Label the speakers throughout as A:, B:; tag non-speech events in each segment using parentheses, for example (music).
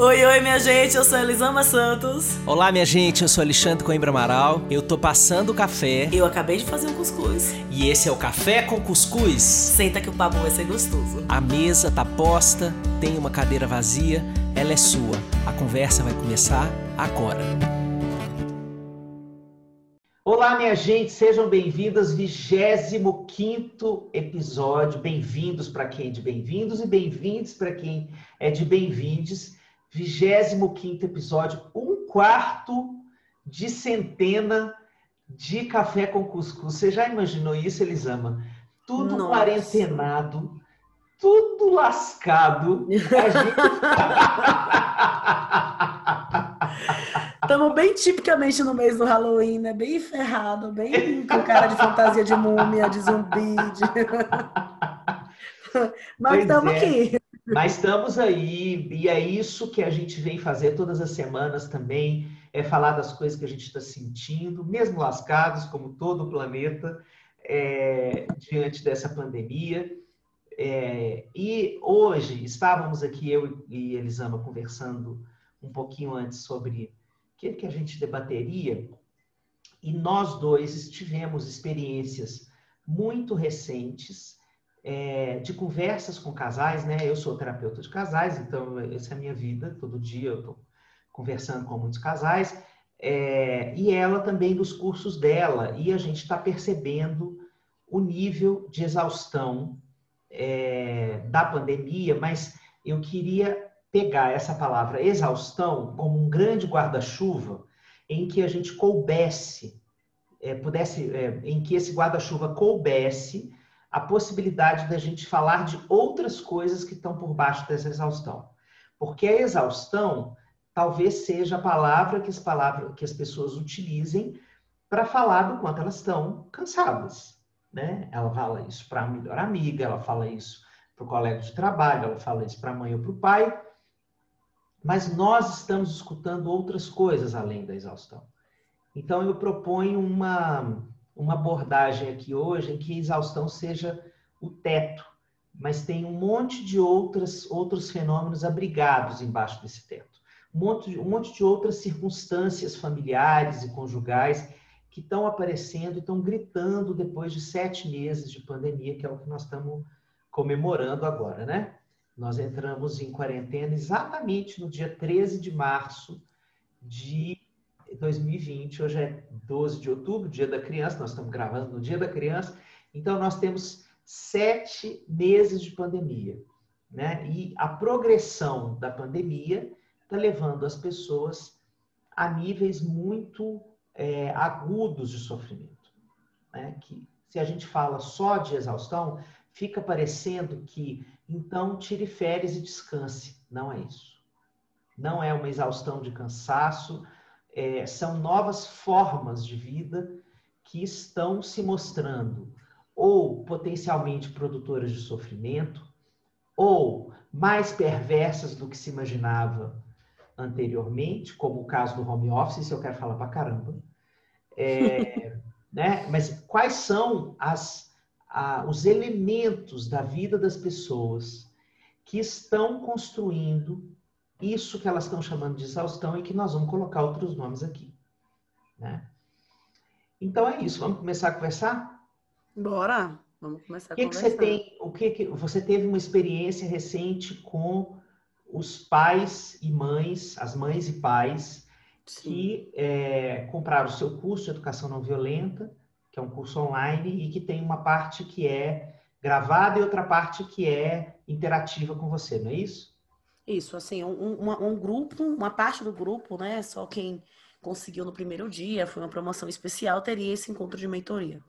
A: Oi, oi, minha gente, eu sou Elisama Santos.
B: Olá, minha gente, eu sou Alexandre Coimbra Amaral. Eu tô passando o café.
A: Eu acabei de fazer um cuscuz.
B: E esse é o Café com Cuscuz.
A: Senta que o papo vai ser gostoso.
B: A mesa tá posta, tem uma cadeira vazia, ela é sua. A conversa vai começar agora. Olá, minha gente, sejam bem-vindas, 25 episódio. Bem-vindos para quem é de bem-vindos e bem-vindos para quem é de bem-vindes. 25 episódio, um quarto de centena de café com cuscuz. Você já imaginou isso, Elisama? Tudo Nossa. quarentenado, tudo lascado.
A: Estamos (laughs) (laughs) bem tipicamente no mês do Halloween, né? Bem ferrado, bem com cara de fantasia de múmia, de zumbi. De... (laughs) Mas estamos é. aqui.
B: Mas estamos aí, e é isso que a gente vem fazer todas as semanas também, é falar das coisas que a gente está sentindo, mesmo lascados, como todo o planeta, é, diante dessa pandemia. É, e hoje estávamos aqui, eu e Elisama, conversando um pouquinho antes sobre o que, que a gente debateria, e nós dois tivemos experiências muito recentes é, de conversas com casais, né? Eu sou terapeuta de casais, então essa é a minha vida, todo dia eu estou conversando com muitos casais, é, e ela também dos cursos dela, e a gente está percebendo o nível de exaustão é, da pandemia, mas eu queria pegar essa palavra exaustão como um grande guarda-chuva em que a gente coubesse, é, pudesse, é, em que esse guarda-chuva coubesse a possibilidade da gente falar de outras coisas que estão por baixo dessa exaustão. Porque a exaustão talvez seja a palavra que as, palavras, que as pessoas utilizem para falar do quanto elas estão cansadas. Né? Ela fala isso para a melhor amiga, ela fala isso para o colega de trabalho, ela fala isso para a mãe ou para o pai. Mas nós estamos escutando outras coisas além da exaustão. Então eu proponho uma uma abordagem aqui hoje em que exaustão seja o teto, mas tem um monte de outras, outros fenômenos abrigados embaixo desse teto. Um monte, um monte de outras circunstâncias familiares e conjugais que estão aparecendo estão gritando depois de sete meses de pandemia, que é o que nós estamos comemorando agora, né? Nós entramos em quarentena exatamente no dia 13 de março de 2020, hoje é 12 de outubro, dia da criança, nós estamos gravando no dia da criança, então nós temos sete meses de pandemia, né? E a progressão da pandemia está levando as pessoas a níveis muito é, agudos de sofrimento, né? Que se a gente fala só de exaustão, fica parecendo que então tire férias e descanse. Não é isso. Não é uma exaustão de cansaço, é, são novas formas de vida que estão se mostrando ou potencialmente produtoras de sofrimento, ou mais perversas do que se imaginava anteriormente, como o caso do home office, isso eu quero falar para caramba. É, (laughs) né? Mas quais são as, a, os elementos da vida das pessoas que estão construindo isso que elas estão chamando de exaustão e que nós vamos colocar outros nomes aqui. Né? Então é isso, vamos começar a conversar?
A: Bora, vamos começar a que
B: conversar. Que você tem, o que, que você teve uma experiência recente com os pais e mães, as mães e pais Sim. que é, compraram o seu curso de educação não violenta, que é um curso online e que tem uma parte que é gravada e outra parte que é interativa com você, não é isso?
A: Isso, assim, um, um, um, grupo, uma parte do grupo, né? Só quem conseguiu no primeiro dia, foi uma promoção especial, teria esse encontro de mentoria.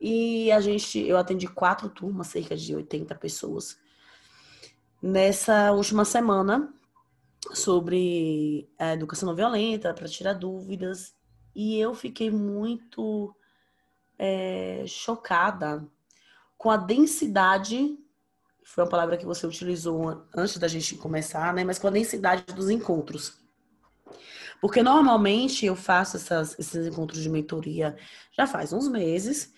A: E a gente, eu atendi quatro turmas, cerca de 80 pessoas, nessa última semana, sobre a educação não violenta, para tirar dúvidas. E eu fiquei muito é, chocada com a densidade foi uma palavra que você utilizou antes da gente começar, né? Mas com a densidade dos encontros. Porque normalmente eu faço essas, esses encontros de mentoria já faz uns meses,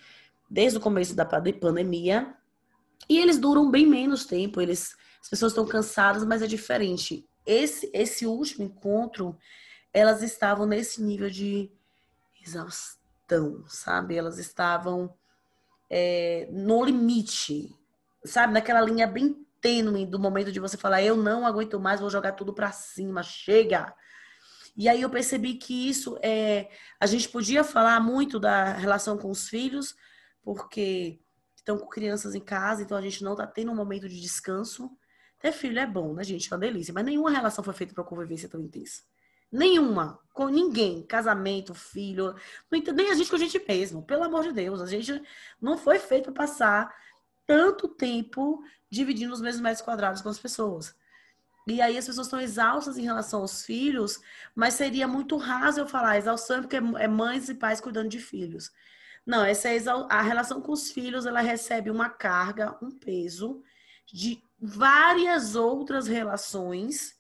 A: desde o começo da pandemia, e eles duram bem menos tempo, eles, as pessoas estão cansadas, mas é diferente. esse, esse último encontro, elas estavam nesse nível de exaustão, sabe? Elas estavam é, no limite, sabe? Naquela linha bem tênue do momento de você falar, eu não aguento mais, vou jogar tudo para cima, chega. E aí eu percebi que isso é. A gente podia falar muito da relação com os filhos, porque estão com crianças em casa, então a gente não está tendo um momento de descanso. Ter filho é bom, né, gente? É uma delícia. Mas nenhuma relação foi feita para convivência tão intensa. Nenhuma. Com ninguém. Casamento, filho. Nem a gente com a gente mesmo. Pelo amor de Deus. A gente não foi feito para passar tanto tempo dividindo os mesmos metros quadrados com as pessoas. E aí as pessoas estão exaustas em relação aos filhos, mas seria muito raso eu falar exaustão porque é mães e pais cuidando de filhos. Não, essa é a relação com os filhos, ela recebe uma carga, um peso de várias outras relações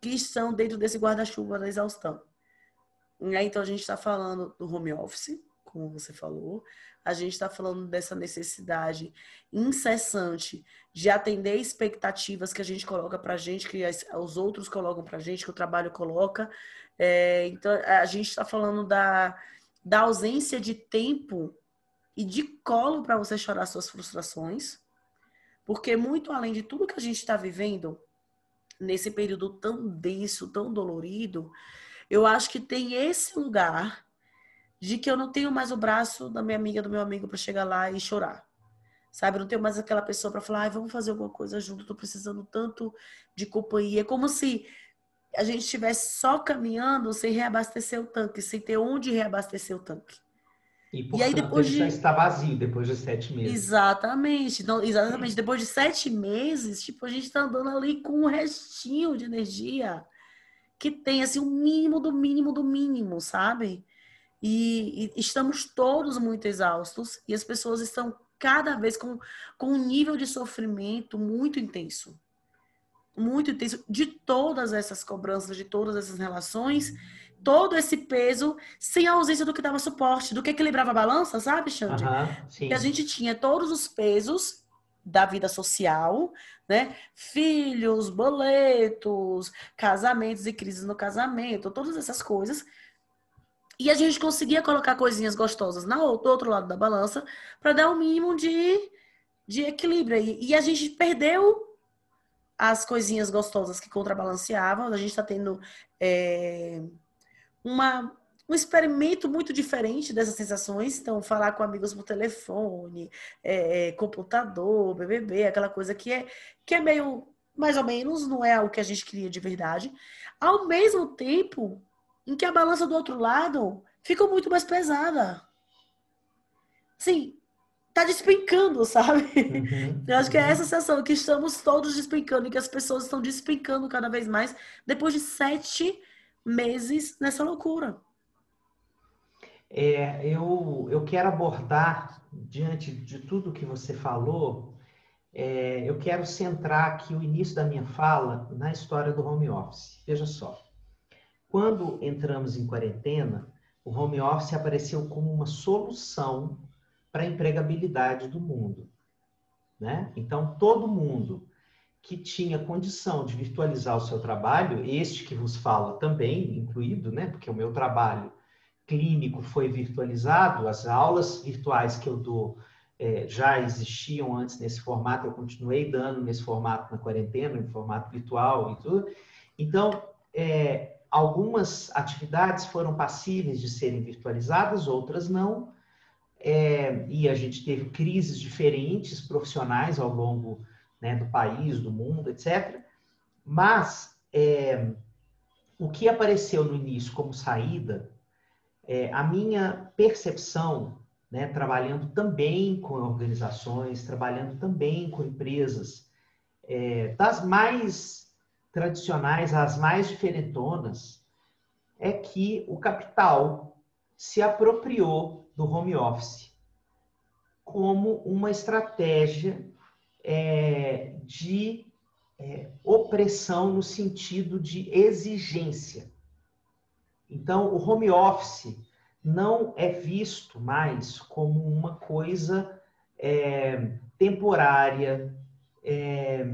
A: que estão dentro desse guarda-chuva da exaustão. Então a gente está falando do home office, como você falou, a gente está falando dessa necessidade incessante de atender expectativas que a gente coloca para a gente, que os outros colocam para a gente, que o trabalho coloca. É, então, a gente está falando da, da ausência de tempo e de colo para você chorar suas frustrações, porque muito além de tudo que a gente está vivendo nesse período tão denso, tão dolorido, eu acho que tem esse lugar de que eu não tenho mais o braço da minha amiga, do meu amigo para chegar lá e chorar. Sabe, eu não tenho mais aquela pessoa para falar, ah, vamos fazer alguma coisa junto, tô precisando tanto de companhia. É como se a gente estivesse só caminhando sem reabastecer o tanque, sem ter onde reabastecer o tanque.
B: E, portanto, e aí depois de... já está vazio depois de sete meses.
A: Exatamente. Então, exatamente. Depois de sete meses, tipo, a gente está andando ali com um restinho de energia que tem, assim, o mínimo do mínimo do mínimo, sabe? E, e, estamos todos muito exaustos e as pessoas estão cada vez com, com um nível de sofrimento muito intenso. Muito intenso de todas essas cobranças, de todas essas relações, todo esse peso sem a ausência do que dava suporte, do que equilibrava a balança, sabe, Xande? Uhum, que a gente tinha todos os pesos da vida social, né? Filhos, boletos, casamentos e crises no casamento, todas essas coisas e a gente conseguia colocar coisinhas gostosas na, do outro lado da balança para dar um mínimo de, de equilíbrio. E, e a gente perdeu as coisinhas gostosas que contrabalanceavam. A gente está tendo é, uma, um experimento muito diferente dessas sensações. Então, falar com amigos por telefone, é, é computador, BBB, aquela coisa que é, que é meio mais ou menos, não é o que a gente queria de verdade. Ao mesmo tempo, em que a balança do outro lado fica muito mais pesada. Sim, tá despencando, sabe? Uhum, (laughs) Eu acho que é essa sensação que estamos todos despencando e que as pessoas estão despencando cada vez mais depois de sete meses nessa loucura.
B: É, eu, eu quero abordar, diante de tudo que você falou, é, eu quero centrar aqui o início da minha fala na história do home office. Veja só. Quando entramos em quarentena, o home office apareceu como uma solução para a empregabilidade do mundo. Né? Então, todo mundo que tinha condição de virtualizar o seu trabalho, este que vos fala também, incluído, né? porque o meu trabalho clínico foi virtualizado, as aulas virtuais que eu dou é, já existiam antes nesse formato, eu continuei dando nesse formato na quarentena, em formato virtual e tudo. Então, é, Algumas atividades foram passíveis de serem virtualizadas, outras não. É, e a gente teve crises diferentes profissionais ao longo né, do país, do mundo, etc. Mas é, o que apareceu no início como saída, é, a minha percepção, né, trabalhando também com organizações, trabalhando também com empresas, é, das mais tradicionais, as mais diferentonas, é que o capital se apropriou do home office como uma estratégia é, de é, opressão no sentido de exigência. Então, o home office não é visto mais como uma coisa é, temporária, é,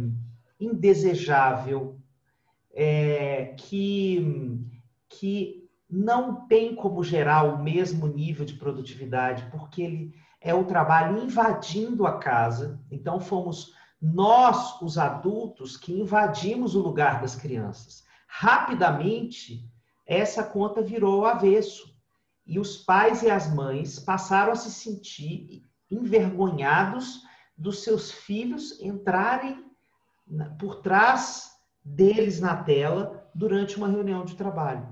B: indesejável, é, que, que não tem como gerar o mesmo nível de produtividade, porque ele é o trabalho invadindo a casa. Então, fomos nós, os adultos, que invadimos o lugar das crianças. Rapidamente, essa conta virou avesso. E os pais e as mães passaram a se sentir envergonhados dos seus filhos entrarem por trás deles na tela durante uma reunião de trabalho.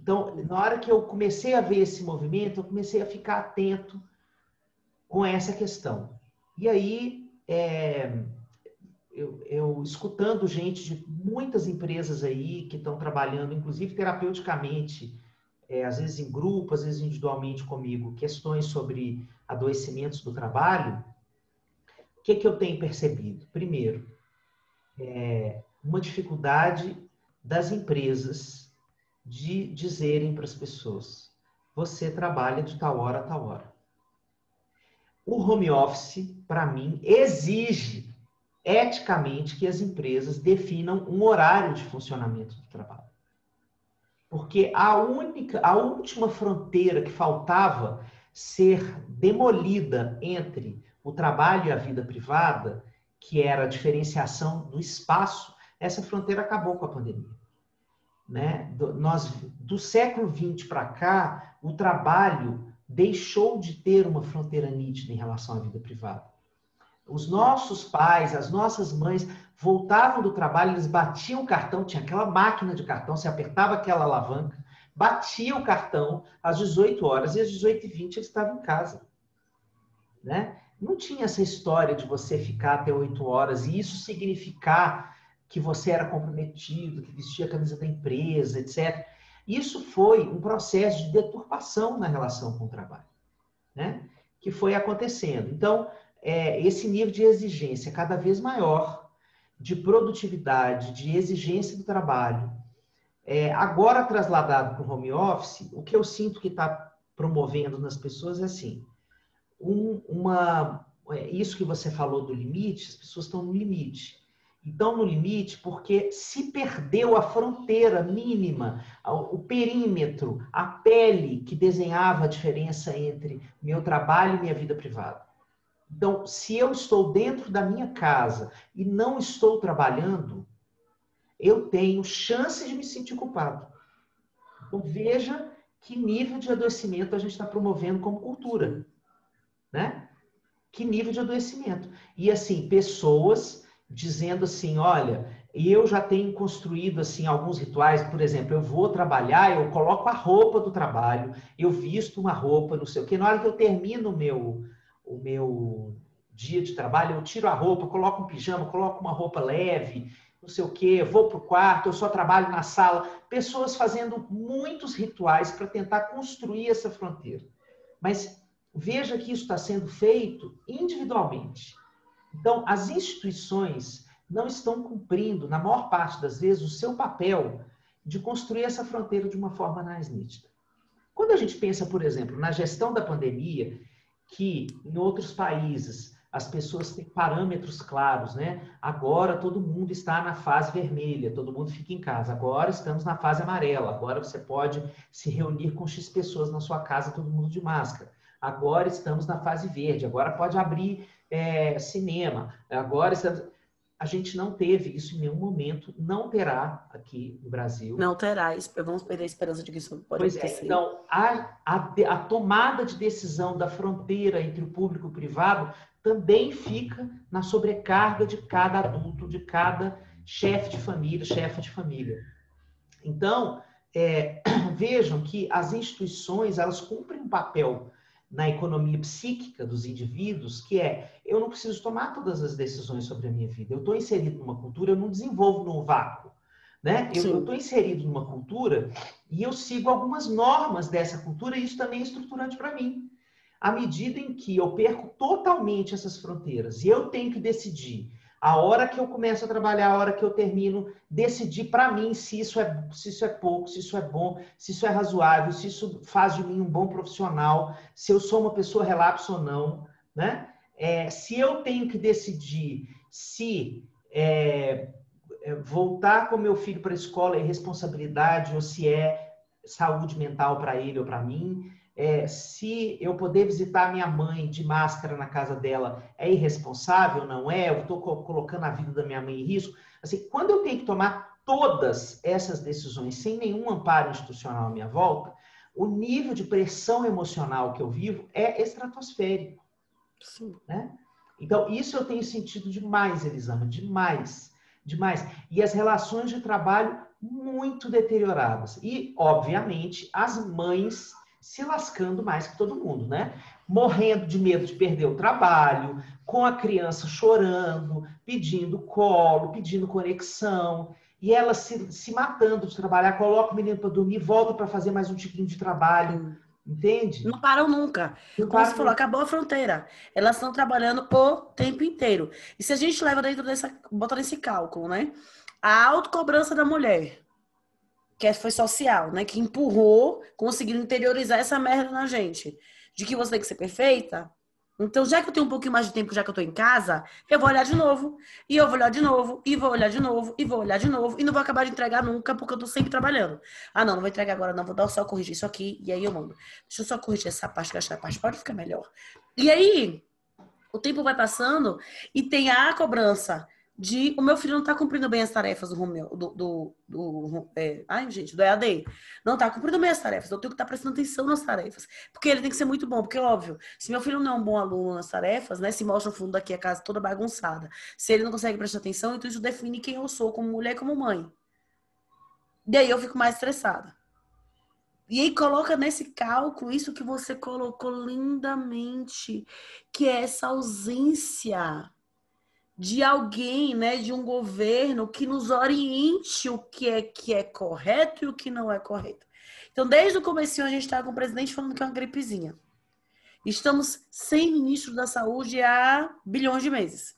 B: Então, na hora que eu comecei a ver esse movimento, eu comecei a ficar atento com essa questão. E aí, é, eu, eu, escutando gente de muitas empresas aí que estão trabalhando, inclusive terapeuticamente, é, às vezes em grupo, às vezes individualmente comigo, questões sobre adoecimentos do trabalho, o que, que eu tenho percebido? Primeiro, é, uma dificuldade das empresas de dizerem para as pessoas: você trabalha de tal hora a tal hora. O home office, para mim, exige eticamente que as empresas definam um horário de funcionamento do trabalho. Porque a única, a última fronteira que faltava ser demolida entre o trabalho e a vida privada, que era a diferenciação do espaço, essa fronteira acabou com a pandemia. Né? Do, nós, do século XX para cá, o trabalho deixou de ter uma fronteira nítida em relação à vida privada. Os nossos pais, as nossas mães voltavam do trabalho, eles batiam o cartão, tinha aquela máquina de cartão, você apertava aquela alavanca, batia o cartão às 18 horas e às 18h20 eles estavam em casa. Né? Não tinha essa história de você ficar até 8 horas e isso significar que você era comprometido, que vestia a camisa da empresa, etc. Isso foi um processo de deturpação na relação com o trabalho, né? que foi acontecendo. Então, é, esse nível de exigência cada vez maior de produtividade, de exigência do trabalho, é, agora trasladado para o home office, o que eu sinto que está promovendo nas pessoas é assim, um, uma, é, isso que você falou do limite, as pessoas estão no limite. Então, no limite, porque se perdeu a fronteira mínima, o perímetro, a pele que desenhava a diferença entre meu trabalho e minha vida privada. Então, se eu estou dentro da minha casa e não estou trabalhando, eu tenho chance de me sentir culpado. Então, veja que nível de adoecimento a gente está promovendo como cultura né? Que nível de adoecimento. E assim, pessoas dizendo assim, olha, eu já tenho construído assim alguns rituais, por exemplo, eu vou trabalhar, eu coloco a roupa do trabalho, eu visto uma roupa, não sei o quê. Na hora que eu termino o meu o meu dia de trabalho, eu tiro a roupa, coloco um pijama, coloco uma roupa leve, não sei o quê, vou para o quarto, eu só trabalho na sala. Pessoas fazendo muitos rituais para tentar construir essa fronteira. Mas veja que isso está sendo feito individualmente. Então, as instituições não estão cumprindo, na maior parte das vezes, o seu papel de construir essa fronteira de uma forma mais nítida. Quando a gente pensa, por exemplo, na gestão da pandemia, que em outros países as pessoas têm parâmetros claros, né? Agora todo mundo está na fase vermelha, todo mundo fica em casa. Agora estamos na fase amarela. Agora você pode se reunir com X pessoas na sua casa, todo mundo de máscara. Agora estamos na fase verde, agora pode abrir é, cinema, agora. A gente não teve isso em nenhum momento, não terá aqui no Brasil.
A: Não terá, vamos perder a esperança de que isso pode pois é, acontecer.
B: É, então, a, a, a tomada de decisão da fronteira entre o público e o privado também fica na sobrecarga de cada adulto, de cada chefe de família, chefe de família. Então, é, (clears throat) vejam que as instituições elas cumprem um papel na economia psíquica dos indivíduos, que é eu não preciso tomar todas as decisões sobre a minha vida. Eu estou inserido numa cultura, eu não desenvolvo num vácuo. Né? Eu estou inserido numa cultura e eu sigo algumas normas dessa cultura e isso também é estruturante para mim. À medida em que eu perco totalmente essas fronteiras e eu tenho que decidir a hora que eu começo a trabalhar, a hora que eu termino, decidir para mim se isso, é, se isso é pouco, se isso é bom, se isso é razoável, se isso faz de mim um bom profissional, se eu sou uma pessoa relapso ou não, né? É, se eu tenho que decidir se é, é, voltar com meu filho para a escola é responsabilidade ou se é saúde mental para ele ou para mim. É, se eu poder visitar minha mãe de máscara na casa dela é irresponsável, não é? Eu estou colocando a vida da minha mãe em risco. Assim, quando eu tenho que tomar todas essas decisões sem nenhum amparo institucional à minha volta, o nível de pressão emocional que eu vivo é estratosférico. Sim. Né? Então, isso eu tenho sentido demais, Elisama, demais, demais. E as relações de trabalho muito deterioradas. E, obviamente, as mães se lascando mais que todo mundo, né? Morrendo de medo de perder o trabalho, com a criança chorando, pedindo colo, pedindo conexão, e ela se, se matando de trabalhar, coloca o menino para dormir, volta para fazer mais um tipinho de trabalho. Entende?
A: Não param nunca. Não Como você falou, acabou a fronteira. Elas estão trabalhando o tempo inteiro. E se a gente leva dentro dessa, bota nesse cálculo, né? A autocobrança da mulher, que foi social, né? Que empurrou, conseguiu interiorizar essa merda na gente. De que você tem que ser perfeita, então, já que eu tenho um pouquinho mais de tempo, já que eu tô em casa, eu vou olhar de novo, e eu vou olhar de novo, e vou olhar de novo, e vou olhar de novo, e não vou acabar de entregar nunca, porque eu tô sempre trabalhando. Ah, não, não vou entregar agora, não, vou dar só corrigir isso aqui, e aí eu mando. Deixa eu só corrigir essa parte, que essa parte pode ficar melhor. E aí, o tempo vai passando, e tem a cobrança de o meu filho não está cumprindo bem as tarefas do Romeu, do, do, do é, ai, gente, do EAD. Não está cumprindo bem as tarefas. Eu tenho que estar tá prestando atenção nas tarefas. Porque ele tem que ser muito bom. Porque, óbvio, se meu filho não é um bom aluno nas tarefas, né? Se mostra o fundo daqui a casa toda bagunçada. Se ele não consegue prestar atenção, então isso define quem eu sou como mulher e como mãe. E eu fico mais estressada. E aí coloca nesse cálculo isso que você colocou lindamente, que é essa ausência de alguém, né, de um governo que nos oriente o que é que é correto e o que não é correto. Então, desde o começo a gente está com o presidente falando que é uma gripezinha. Estamos sem ministro da saúde há bilhões de meses.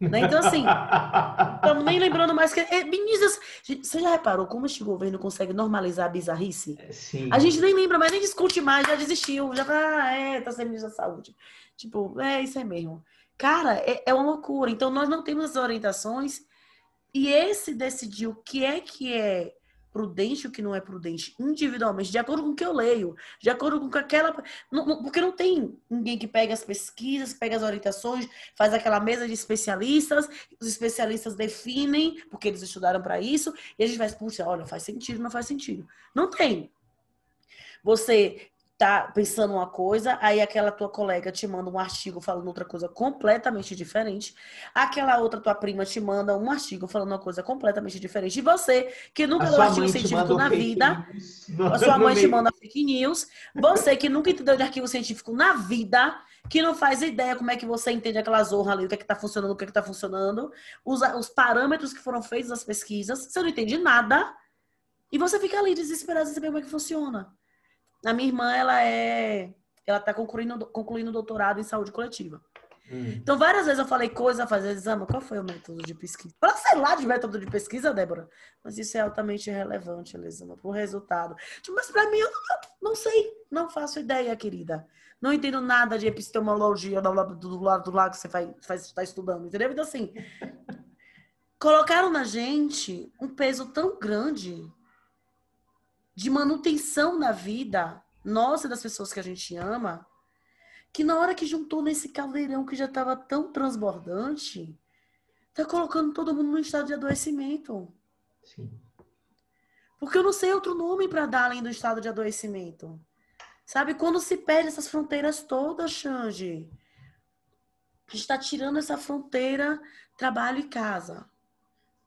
A: Né? Então, assim, (laughs) estamos nem lembrando mais que. É, ministros, você já reparou como este governo consegue normalizar a bizarrice? É, sim. A gente nem lembra mais, nem discute mais, já desistiu, já tá, ah, é, tá sem ministro da saúde. Tipo, é isso aí mesmo. Cara, é, é uma loucura. Então, nós não temos as orientações e esse decidir o que é que é prudente o que não é prudente individualmente, de acordo com o que eu leio, de acordo com aquela. porque não tem ninguém que pega as pesquisas, pega as orientações, faz aquela mesa de especialistas, os especialistas definem, porque eles estudaram para isso, e a gente vai, puxa, olha, faz sentido, não faz sentido. Não tem. Você tá pensando uma coisa, aí aquela tua colega te manda um artigo falando outra coisa completamente diferente, aquela outra tua prima te manda um artigo falando uma coisa completamente diferente, e você, que nunca leu artigo científico na vida, a sua mãe te manda fake news, você que nunca entendeu de arquivo científico na vida, que não faz ideia como é que você entende aquela zorra ali, o que é que tá funcionando, o que é que tá funcionando, os, os parâmetros que foram feitos nas pesquisas, você não entende nada, e você fica ali desesperado sem saber como é que funciona. A minha irmã, ela é. Ela está concluindo, concluindo doutorado em saúde coletiva. Hum. Então, várias vezes eu falei coisa, fazer exame. Qual foi o método de pesquisa? Para sei lá de método de pesquisa, Débora. Mas isso é altamente relevante, Elisama, para o resultado. Tipo, mas para mim, eu não, não, sei. Não faço ideia, querida. Não entendo nada de epistemologia do lado do, lado do lado que você vai, está estudando, entendeu? Então, assim, (laughs) colocaram na gente um peso tão grande de manutenção na vida nossa das pessoas que a gente ama, que na hora que juntou nesse caldeirão que já estava tão transbordante, tá colocando todo mundo num estado de adoecimento. Sim. Porque eu não sei outro nome para dar além do estado de adoecimento. Sabe, quando se perde essas fronteiras todas, Xande, a gente está tirando essa fronteira trabalho e casa,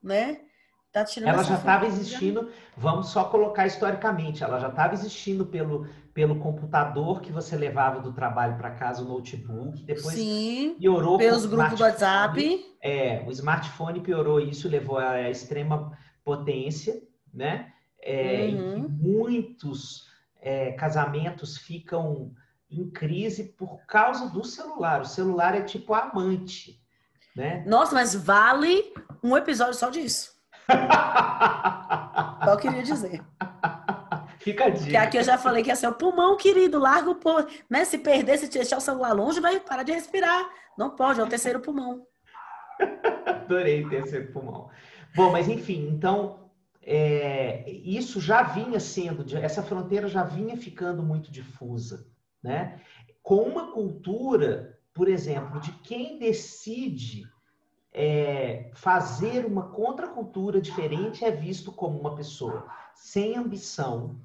A: né?
B: Tá ela já estava existindo, vamos só colocar historicamente, ela já estava existindo pelo, pelo computador que você levava do trabalho para casa, o notebook, depois
A: Sim, piorou pelos grupos do WhatsApp.
B: É, o smartphone piorou isso, levou a, extrema potência, né? É, uhum. muitos é, casamentos ficam em crise por causa do celular. O celular é tipo amante, né?
A: Nossa, mas vale um episódio só disso. Só queria dizer.
B: Fica a dica.
A: Que aqui eu já falei que é seu pulmão, querido, larga o pulmão. Né? Se perder, se deixar o celular longe, vai parar de respirar. Não pode, é o terceiro pulmão. (laughs)
B: Adorei terceiro pulmão. Bom, mas enfim, então é, isso já vinha sendo, essa fronteira já vinha ficando muito difusa, né? Com uma cultura, por exemplo, de quem decide é, fazer uma contracultura diferente é visto como uma pessoa sem ambição,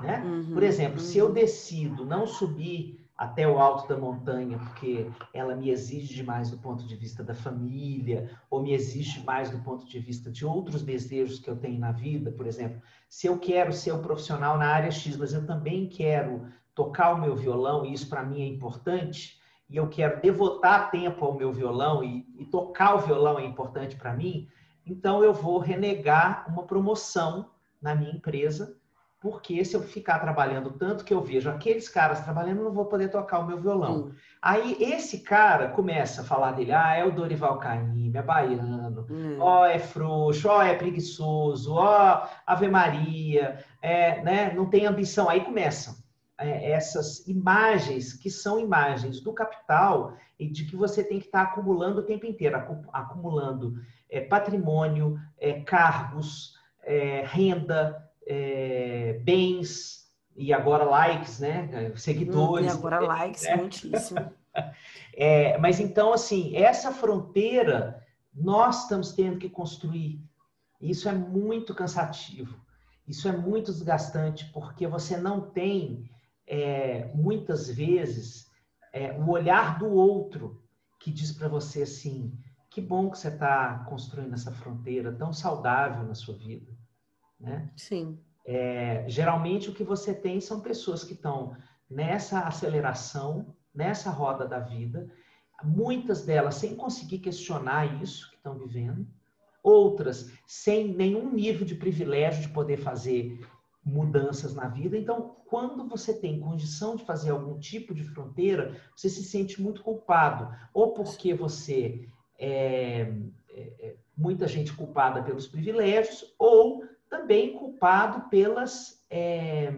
B: né? Uhum, por exemplo, uhum. se eu decido não subir até o alto da montanha, porque ela me exige demais do ponto de vista da família, ou me exige mais do ponto de vista de outros desejos que eu tenho na vida, por exemplo, se eu quero ser um profissional na área X, mas eu também quero tocar o meu violão, e isso para mim é importante, e eu quero devotar tempo ao meu violão, e, e tocar o violão é importante para mim, então eu vou renegar uma promoção na minha empresa porque se eu ficar trabalhando tanto que eu vejo aqueles caras trabalhando, eu não vou poder tocar o meu violão. Aí esse cara começa a falar dele, ah, é o Dorival Caymmi, é baiano, hum. ó, é frouxo, ó, é preguiçoso, ó, Ave Maria, é, né, não tem ambição. Aí começam essas imagens que são imagens do capital e de que você tem que estar acumulando o tempo inteiro, acumulando é, patrimônio, é, cargos, é, renda, é, bens e agora likes, né? Seguidores.
A: E agora likes, né? (laughs) muitíssimo.
B: É, mas então, assim, essa fronteira nós estamos tendo que construir. Isso é muito cansativo. Isso é muito desgastante, porque você não tem, é, muitas vezes, é, o olhar do outro que diz para você assim: que bom que você está construindo essa fronteira tão saudável na sua vida. Né?
A: Sim.
B: É, geralmente o que você tem são pessoas que estão nessa aceleração, nessa roda da vida, muitas delas sem conseguir questionar isso que estão vivendo, outras sem nenhum nível de privilégio de poder fazer mudanças na vida. Então, quando você tem condição de fazer algum tipo de fronteira, você se sente muito culpado, ou porque você é, é, é muita gente culpada pelos privilégios, ou também culpado pelas, é,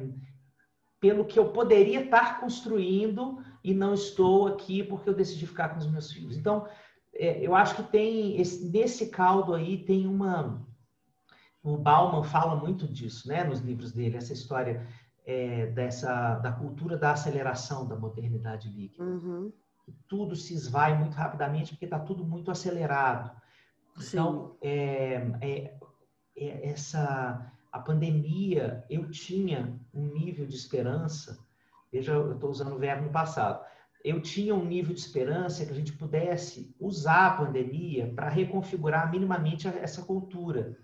B: pelo que eu poderia estar construindo e não estou aqui porque eu decidi ficar com os meus filhos. Então, é, eu acho que tem esse, nesse caldo aí tem uma o Bauman fala muito disso, né, nos livros dele, essa história é, dessa da cultura da aceleração da modernidade líquida. Uhum. Tudo se esvai muito rapidamente porque está tudo muito acelerado. Então, é, é, é, essa a pandemia, eu tinha um nível de esperança. Veja, eu estou usando o verbo no passado. Eu tinha um nível de esperança que a gente pudesse usar a pandemia para reconfigurar minimamente essa cultura,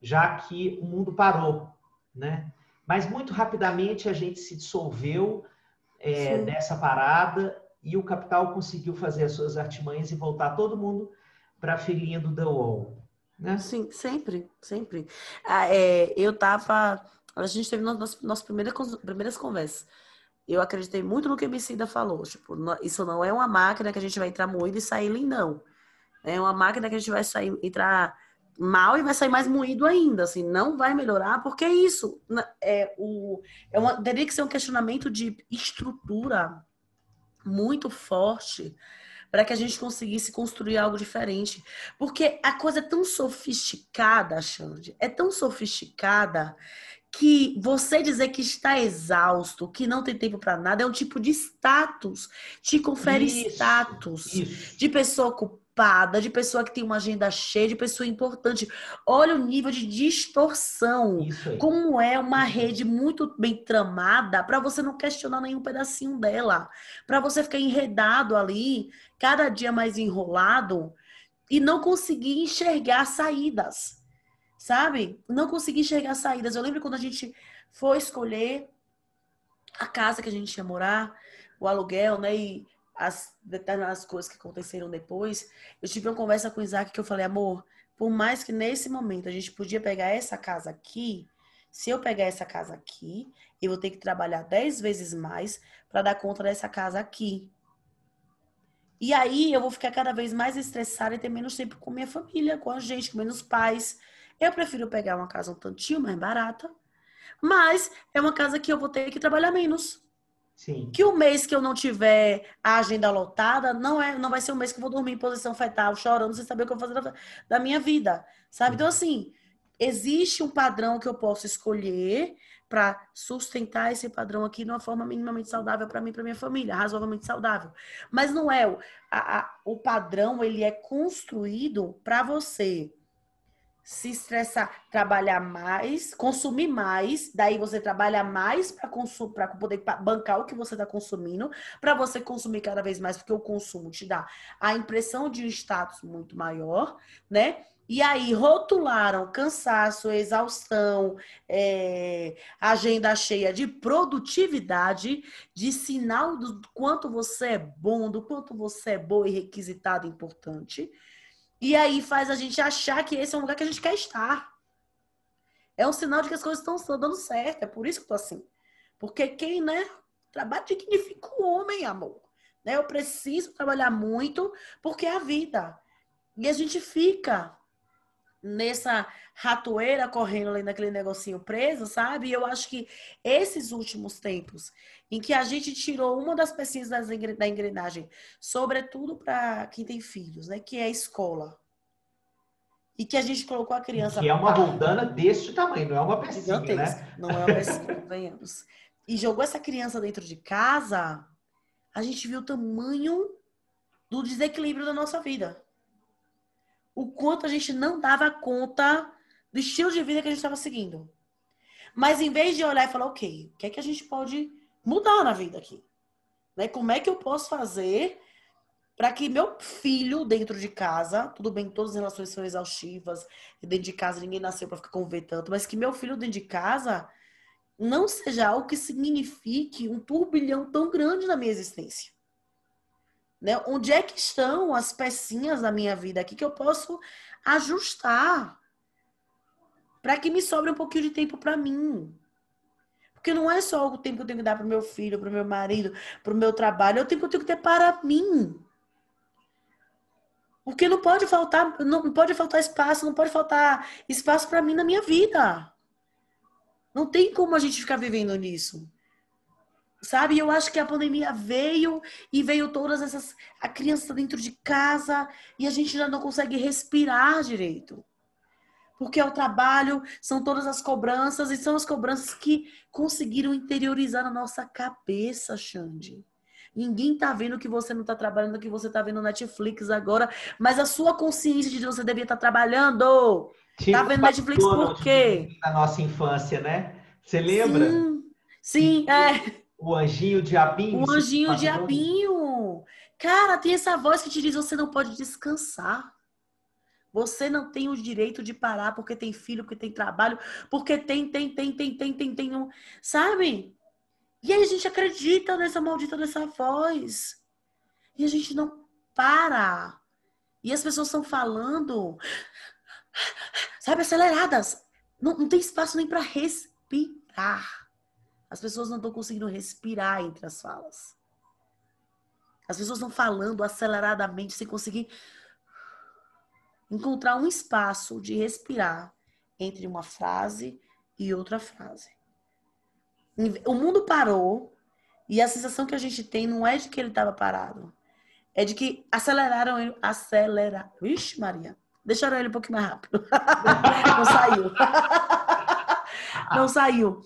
B: já que o mundo parou, né? Mas muito rapidamente a gente se dissolveu é, dessa parada e o capital conseguiu fazer as suas artimanhas e voltar todo mundo para a filhinha do The Wall.
A: Né? Sim, sempre, sempre. Ah, é, eu tava. A gente teve nossas nossa primeira, primeiras conversas. Eu acreditei muito no que a Emicida falou. Tipo, isso não é uma máquina que a gente vai entrar moído e sair lindão. É uma máquina que a gente vai sair, entrar mal e vai sair mais moído ainda. Assim, não vai melhorar, porque é isso. É, o, é uma, teria que ser um questionamento de estrutura muito forte para que a gente conseguisse construir algo diferente. Porque a coisa é tão sofisticada, Xande, é tão sofisticada que você dizer que está exausto, que não tem tempo para nada, é um tipo de status, te confere isso, status isso. de pessoa ocupada ocupada, de pessoa que tem uma agenda cheia, de pessoa importante. Olha o nível de distorção. Como é uma rede muito bem tramada para você não questionar nenhum pedacinho dela. Para você ficar enredado ali, cada dia mais enrolado e não conseguir enxergar saídas. Sabe? Não conseguir enxergar saídas. Eu lembro quando a gente foi escolher a casa que a gente ia morar, o aluguel, né? E as determinadas coisas que aconteceram depois, eu tive uma conversa com o Isaac que eu falei, amor, por mais que nesse momento a gente podia pegar essa casa aqui, se eu pegar essa casa aqui, eu vou ter que trabalhar dez vezes mais para dar conta dessa casa aqui. E aí eu vou ficar cada vez mais estressada e ter menos tempo com minha família, com a gente, com meus pais. Eu prefiro pegar uma casa um tantinho mais barata, mas é uma casa que eu vou ter que trabalhar menos.
B: Sim.
A: Que o mês que eu não tiver a agenda lotada, não é, não vai ser um mês que eu vou dormir em posição fetal, chorando, sem saber o que eu vou fazer da, da minha vida, sabe? Então, assim, existe um padrão que eu posso escolher para sustentar esse padrão aqui de uma forma minimamente saudável para mim e para minha família, razoavelmente saudável. Mas não é o, a, a, o padrão, ele é construído para você se estressar, trabalhar mais, consumir mais, daí você trabalha mais para poder bancar o que você está consumindo, para você consumir cada vez mais, porque o consumo te dá a impressão de um status muito maior, né? E aí rotularam cansaço, exaustão, é, agenda cheia de produtividade, de sinal do quanto você é bom, do quanto você é boa e requisitado importante. E aí faz a gente achar que esse é um lugar que a gente quer estar. É um sinal de que as coisas estão dando certo. É por isso que eu tô assim. Porque quem, né, trabalha dignifica o homem, amor. Né? Eu preciso trabalhar muito porque é a vida. E a gente fica nessa ratoeira correndo ali naquele negocinho preso, sabe? E eu acho que esses últimos tempos em que a gente tirou uma das pecinhas da engrenagem, sobretudo para quem tem filhos, né? Que é a escola. E que a gente colocou a criança.
B: Que é uma roldana deste tamanho, não é uma pecinha, né?
A: Não é uma pecinha, (laughs) venhamos. E jogou essa criança dentro de casa, a gente viu o tamanho do desequilíbrio da nossa vida o quanto a gente não dava conta do estilo de vida que a gente estava seguindo. Mas em vez de olhar e falar, ok, o que é que a gente pode mudar na vida aqui? Né? Como é que eu posso fazer para que meu filho dentro de casa, tudo bem, todas as relações são exaustivas, dentro de casa ninguém nasceu para ficar conversando, mas que meu filho dentro de casa não seja algo que signifique um turbilhão tão grande na minha existência. Né? Onde é que estão as pecinhas da minha vida aqui que eu posso ajustar para que me sobre um pouquinho de tempo para mim? Porque não é só o tempo que eu tenho que dar para o meu filho, para o meu marido, para o meu trabalho, é o tempo que eu tenho que ter para mim. Porque não pode faltar, não pode faltar espaço, não pode faltar espaço para mim na minha vida. Não tem como a gente ficar vivendo nisso. Sabe? Eu acho que a pandemia veio e veio todas essas. A criança dentro de casa e a gente já não consegue respirar direito. Porque é o trabalho, são todas as cobranças e são as cobranças que conseguiram interiorizar na nossa cabeça, Xande. Ninguém tá vendo que você não tá trabalhando, que você tá vendo Netflix agora, mas a sua consciência de que você devia estar tá trabalhando. Tipo tá vendo Netflix por quê?
B: Na nossa infância, né? Você lembra?
A: Sim, sim é.
B: O anjinho diabinho.
A: O anjinho diabinho. Cara, tem essa voz que te diz: você não pode descansar. Você não tem o direito de parar porque tem filho, porque tem trabalho, porque tem, tem, tem, tem, tem, tem, tem, um... sabe? E aí a gente acredita nessa maldita dessa voz. E a gente não para. E as pessoas estão falando, sabe, aceleradas. Não, não tem espaço nem para respirar. As pessoas não estão conseguindo respirar entre as falas. As pessoas estão falando aceleradamente sem conseguir encontrar um espaço de respirar entre uma frase e outra frase. O mundo parou e a sensação que a gente tem não é de que ele estava parado. É de que aceleraram ele. Acelera. Vixe, Maria. Deixaram ele um pouquinho mais rápido. (laughs) não saiu. (laughs) não saiu.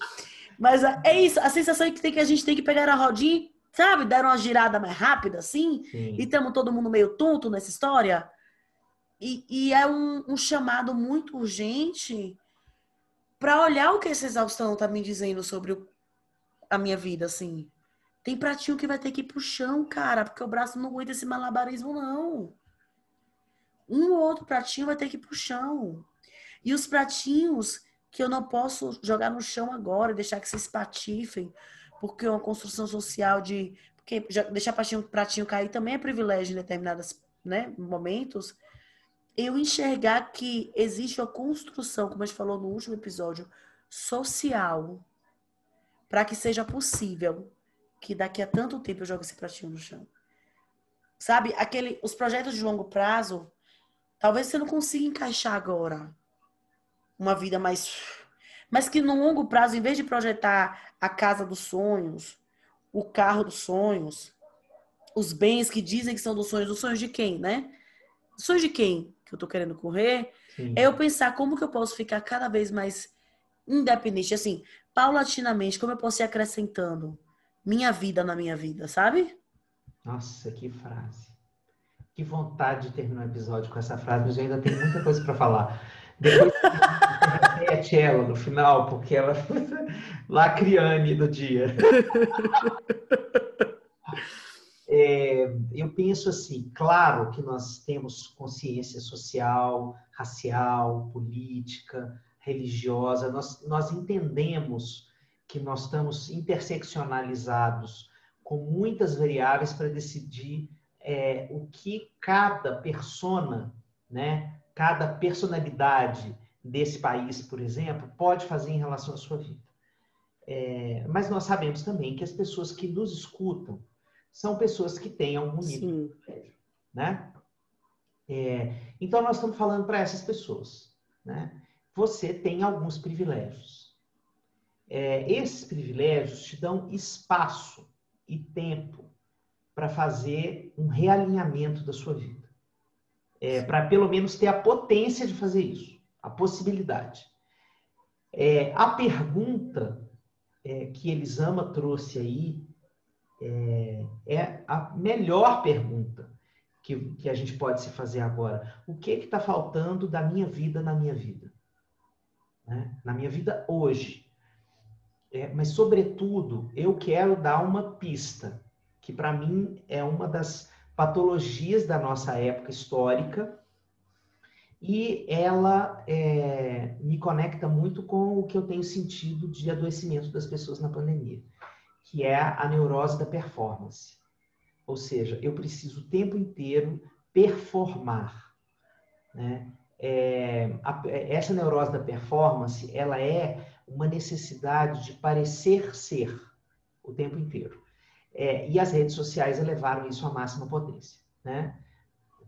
A: Mas é isso, a sensação é que, tem que a gente tem que pegar a rodinha, sabe? Dar uma girada mais rápida, assim. Sim. E estamos todo mundo meio tonto nessa história. E, e é um, um, chamado muito urgente para olhar o que essa exaustão tá me dizendo sobre o, a minha vida, assim. Tem pratinho que vai ter que ir pro chão, cara, porque o braço não aguenta esse malabarismo, não. Um ou outro pratinho vai ter que ir pro chão. E os pratinhos que eu não posso jogar no chão agora deixar que se espatifem, porque é uma construção social de. Porque deixar pratinho, pratinho cair também é privilégio em determinados né, momentos. Eu enxergar que existe uma construção, como a gente falou no último episódio, social, para que seja possível que daqui a tanto tempo eu jogue esse pratinho no chão. Sabe, aquele, os projetos de longo prazo, talvez você não consiga encaixar agora uma vida mais. Mas que no longo prazo, em vez de projetar a casa dos sonhos, o carro dos sonhos, os bens que dizem que são dos sonhos, dos sonhos de quem, né? Dos sonhos de quem que eu tô querendo correr, Sim. é eu pensar como que eu posso ficar cada vez mais independente, assim, paulatinamente, como eu posso ir acrescentando minha vida na minha vida, sabe?
B: Nossa, que frase. Que vontade de terminar o episódio com essa frase, mas eu ainda tenho muita coisa para falar. Depois repete ela no final, porque ela foi lacriane do dia. (laughs) É, eu penso assim, claro que nós temos consciência social, racial, política, religiosa, nós, nós entendemos que nós estamos interseccionalizados com muitas variáveis para decidir é, o que cada persona, né, cada personalidade desse país, por exemplo, pode fazer em relação à sua vida. É, mas nós sabemos também que as pessoas que nos escutam são pessoas que têm algum nível de privilégio, né? É, então nós estamos falando para essas pessoas, né? Você tem alguns privilégios. É, esses privilégios te dão espaço e tempo para fazer um realinhamento da sua vida. É, para pelo menos ter a potência de fazer isso, a possibilidade. É, a pergunta é, que Elisama trouxe aí é, é, a melhor pergunta que, que a gente pode se fazer agora. O que está faltando da minha vida na minha vida? Né? Na minha vida hoje. É, mas, sobretudo, eu quero dar uma pista, que para mim é uma das patologias da nossa época histórica, e ela é, me conecta muito com o que eu tenho sentido de adoecimento das pessoas na pandemia, que é a neurose da performance. Ou seja, eu preciso o tempo inteiro performar. Né? É, a, essa neurose da performance, ela é uma necessidade de parecer ser o tempo inteiro. É, e as redes sociais elevaram isso à máxima potência, né?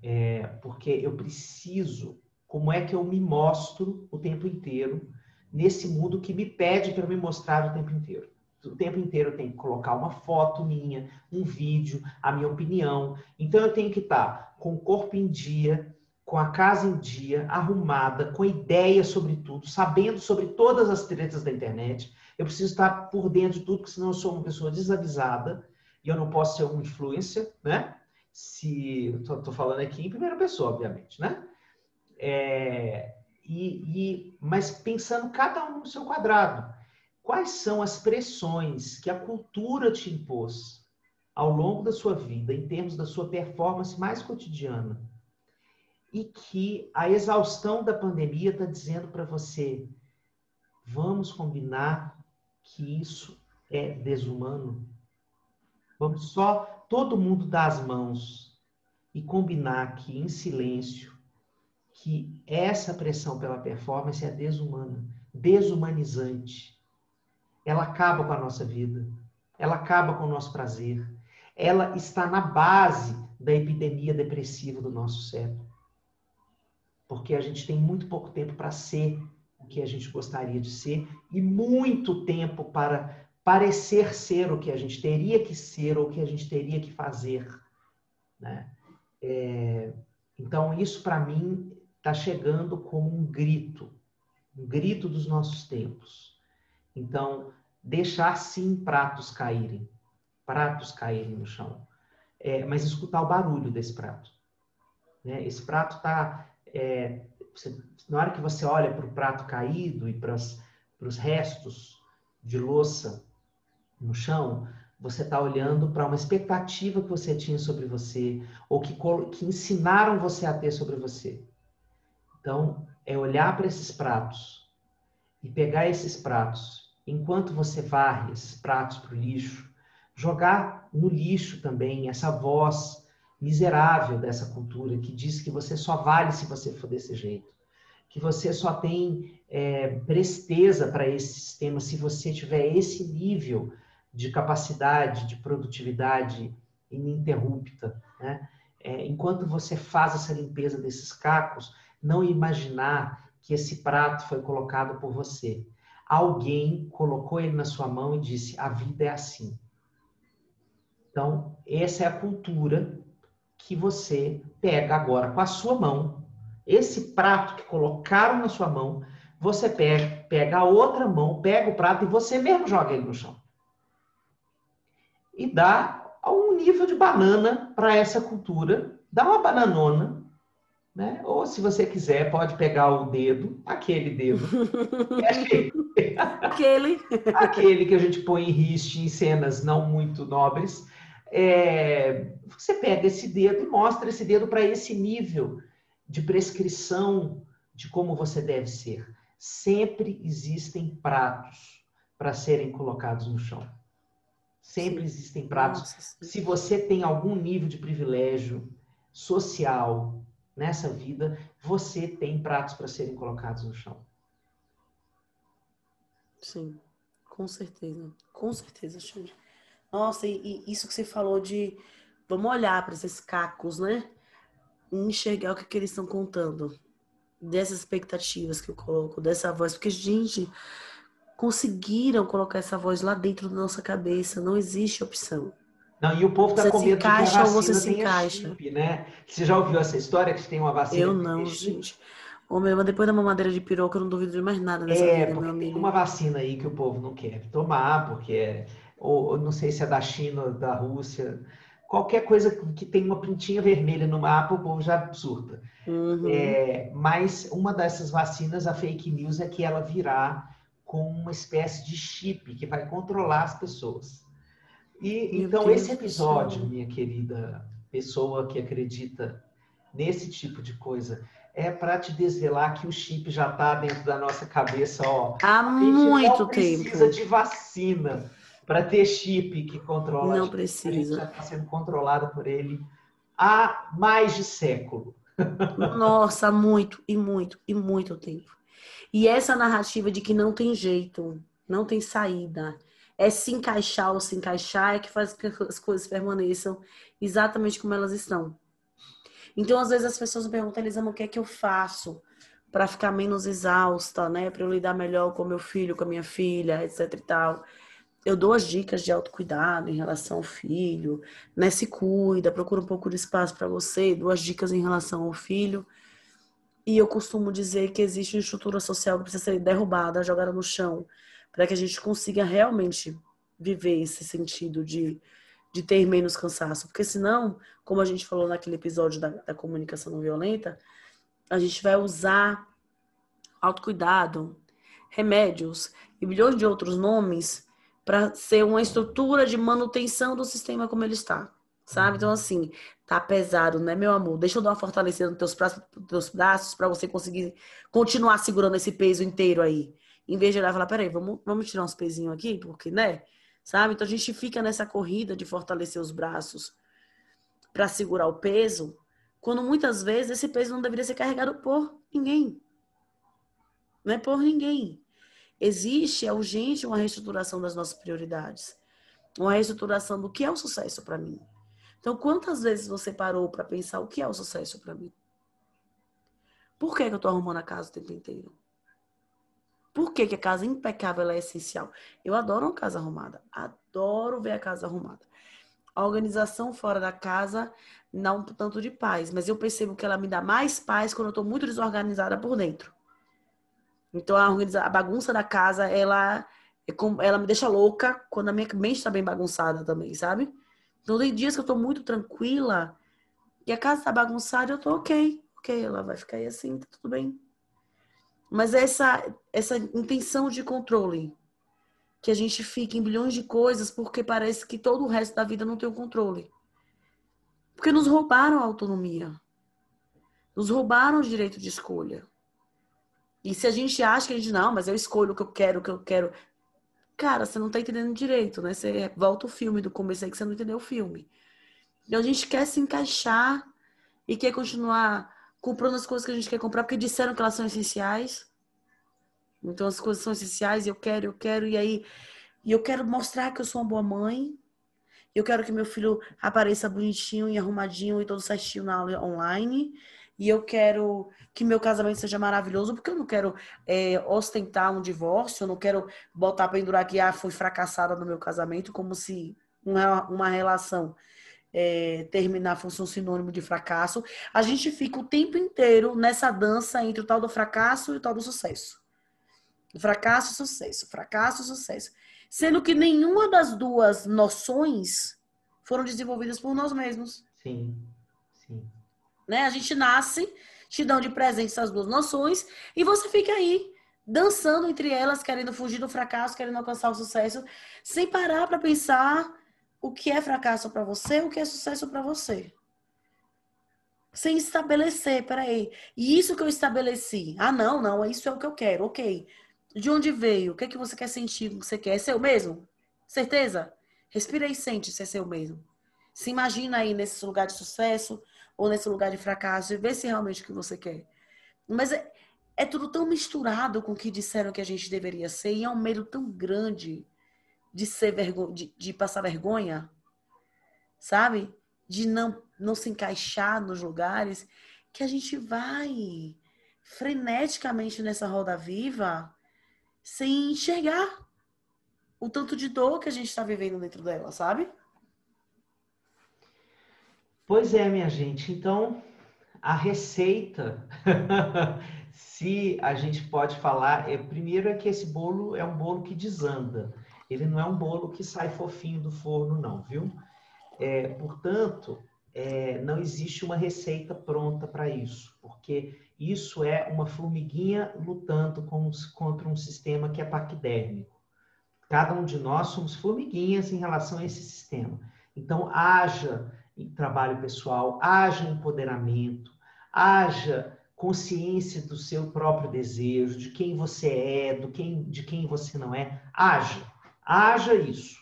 B: É, porque eu preciso, como é que eu me mostro o tempo inteiro nesse mundo que me pede para me mostrar o tempo inteiro? O tempo inteiro eu tenho que colocar uma foto minha, um vídeo, a minha opinião. Então eu tenho que estar com o corpo em dia, com a casa em dia, arrumada, com ideias sobre tudo, sabendo sobre todas as tretas da internet. Eu preciso estar por dentro de tudo, porque senão eu sou uma pessoa desavisada e eu não posso ser um influencer, né? Se estou falando aqui em primeira pessoa, obviamente, né? É, e, e, mas pensando cada um no seu quadrado, quais são as pressões que a cultura te impôs ao longo da sua vida, em termos da sua performance mais cotidiana? e que a exaustão da pandemia está dizendo para você: vamos combinar que isso é desumano? Vamos só todo mundo dar as mãos e combinar aqui em silêncio que essa pressão pela performance é desumana, desumanizante. Ela acaba com a nossa vida, ela acaba com o nosso prazer, ela está na base da epidemia depressiva do nosso século porque a gente tem muito pouco tempo para ser o que a gente gostaria de ser e muito tempo para parecer ser o que a gente teria que ser ou o que a gente teria que fazer. Né? É, então, isso para mim está chegando como um grito, um grito dos nossos tempos. Então, deixar sim pratos caírem, pratos caírem no chão, é, mas escutar o barulho desse prato. Né? Esse prato está é, na hora que você olha para o prato caído e para os restos de louça no chão, você está olhando para uma expectativa que você tinha sobre você ou que, que ensinaram você a ter sobre você. Então, é olhar para esses pratos e pegar esses pratos, enquanto você varre esses pratos para o lixo, jogar no lixo também essa voz miserável dessa cultura que diz que você só vale se você for desse jeito, que você só tem é, presteza para esse sistema se você tiver esse nível de capacidade, de produtividade ininterrupta, né? É, enquanto você faz essa limpeza desses cacos, não imaginar que esse prato foi colocado por você. Alguém colocou ele na sua mão e disse: a vida é assim. Então, essa é a cultura que você pega agora com a sua mão. Esse prato que colocaram na sua mão, você pega, pega a outra mão, pega o prato e você mesmo joga ele no chão. E dá um nível de banana para essa cultura. Dá uma bananona, né? Ou se você quiser, pode pegar o dedo, aquele dedo. (laughs)
A: aquele. (laughs)
B: aquele que a gente põe em riste em cenas não muito nobres. É, você pega esse dedo e mostra esse dedo para esse nível de prescrição de como você deve ser. Sempre existem pratos para serem colocados no chão. Sempre existem pratos. Nossa, Se você tem algum nível de privilégio social nessa vida, você tem pratos para serem colocados no chão.
A: Sim, com certeza. Com certeza, Xande. Nossa, e, e, isso que você falou de vamos olhar para esses cacos, né? E enxergar o que, que eles estão contando. Dessas expectativas que eu coloco, dessa voz. Porque, gente, conseguiram colocar essa voz lá dentro da nossa cabeça. Não existe opção.
B: Não, e o povo está com medo
A: de que a vacina ou você se encaixa.
B: Chip, né? Você já ouviu essa história que tem uma vacina?
A: Eu não, gente. Ô, meu, mas depois da mamadeira de piroca, eu não duvido de mais nada
B: dessa é, vida, meu amigo. Tem uma vacina aí que o povo não quer tomar, porque é, ou não sei se é da China ou da Rússia. Qualquer coisa que tem uma pintinha vermelha no mapa, o povo já surta. Uhum. É, mas uma dessas vacinas, a fake news, é que ela virá com uma espécie de chip que vai controlar as pessoas. E Meu então Deus esse episódio, Deus. minha querida pessoa que acredita nesse tipo de coisa, é para te desvelar que o chip já está dentro da nossa cabeça, ó.
A: Há muito não
B: tempo. Precisa de vacina para ter chip que controla.
A: Não precisa.
B: já está sendo controlado por ele há mais de século. (laughs)
A: Nossa, muito e muito e muito tempo. E essa narrativa de que não tem jeito, não tem saída, é se encaixar ou se encaixar é que faz que as coisas permaneçam exatamente como elas estão. Então, às vezes as pessoas me perguntam, Elisama, o que é que eu faço para ficar menos exausta, né? Para eu lidar melhor com meu filho, com a minha filha, etc e tal. Eu dou as dicas de autocuidado em relação ao filho, né? Se cuida, procura um pouco de espaço para você, dou as dicas em relação ao filho. E eu costumo dizer que existe uma estrutura social que precisa ser derrubada, jogada no chão, para que a gente consiga realmente viver esse sentido de, de ter menos cansaço. Porque senão, como a gente falou naquele episódio da, da comunicação não violenta, a gente vai usar autocuidado, remédios e milhões de outros nomes para ser uma estrutura de manutenção do sistema como ele está. Sabe? Então, assim, tá pesado, né, meu amor? Deixa eu dar uma fortalecida nos teus braços, teus braços para você conseguir continuar segurando esse peso inteiro aí. Em vez de olhar e falar, peraí, vamos, vamos tirar uns pezinhos aqui, porque, né? Sabe? Então a gente fica nessa corrida de fortalecer os braços para segurar o peso, quando muitas vezes esse peso não deveria ser carregado por ninguém. Não é por ninguém. Existe, é urgente uma reestruturação das nossas prioridades. Uma reestruturação do que é o sucesso para mim então, quantas vezes você parou para pensar o que é o sucesso para mim? Por que, que eu estou arrumando a casa o tempo inteiro? Por que, que a casa impecável é essencial? Eu adoro uma casa arrumada. Adoro ver a casa arrumada. A organização fora da casa não tanto de paz, mas eu percebo que ela me dá mais paz quando eu estou muito desorganizada por dentro. Então a, a bagunça da casa, ela, é ela me deixa louca quando a minha mente está bem bagunçada também, sabe? Então, tem dias que eu tô muito tranquila e a casa tá bagunçada, eu tô ok. Ok, ela vai ficar aí assim, tá tudo bem. Mas essa, essa intenção de controle, que a gente fica em bilhões de coisas porque parece que todo o resto da vida não tem o controle. Porque nos roubaram a autonomia. Nos roubaram o direito de escolha. E se a gente acha que a gente, não, mas eu escolho o que eu quero, o que eu quero. Cara, você não tá entendendo direito, né? Você volta o filme do começo aí que você não entendeu o filme. Então a gente quer se encaixar e quer continuar comprando as coisas que a gente quer comprar porque disseram que elas são essenciais. Então as coisas são essenciais eu quero, eu quero, e aí e eu quero mostrar que eu sou uma boa mãe. Eu quero que meu filho apareça bonitinho e arrumadinho e todo certinho na aula online e eu quero que meu casamento seja maravilhoso, porque eu não quero é, ostentar um divórcio, eu não quero botar pendurar que ah, fui fracassada no meu casamento, como se uma, uma relação é, terminar fosse um sinônimo de fracasso, a gente fica o tempo inteiro nessa dança entre o tal do fracasso e o tal do sucesso. Fracasso, sucesso, fracasso, sucesso. Sendo que nenhuma das duas noções foram desenvolvidas por nós mesmos.
B: Sim, sim.
A: Né? A gente nasce, te dão de presente essas duas noções e você fica aí dançando entre elas, querendo fugir do fracasso, querendo alcançar o sucesso, sem parar para pensar o que é fracasso para você, o que é sucesso para você. Sem estabelecer, peraí. E isso que eu estabeleci. Ah, não, não, isso é o que eu quero, ok. De onde veio? O que é que você quer sentir? O que você quer? É seu mesmo? Certeza? Respira e sente se é seu mesmo. Se imagina aí nesse lugar de sucesso ou nesse lugar de fracasso e vê se é realmente o que você quer. Mas é, é tudo tão misturado com o que disseram que a gente deveria ser e é um medo tão grande de ser vergonha, de, de passar vergonha, sabe? De não, não se encaixar nos lugares, que a gente vai freneticamente nessa roda viva sem enxergar o tanto de dor que a gente está vivendo dentro dela, sabe?
B: Pois é, minha gente. Então, a receita, (laughs) se a gente pode falar, é, primeiro é que esse bolo é um bolo que desanda. Ele não é um bolo que sai fofinho do forno, não, viu? É, portanto, é, não existe uma receita pronta para isso, porque isso é uma formiguinha lutando com, contra um sistema que é paquidérmico. Cada um de nós somos formiguinhas em relação a esse sistema. Então, haja trabalho pessoal, haja empoderamento, haja consciência do seu próprio desejo, de quem você é, do quem, de quem você não é. Haja. Haja isso,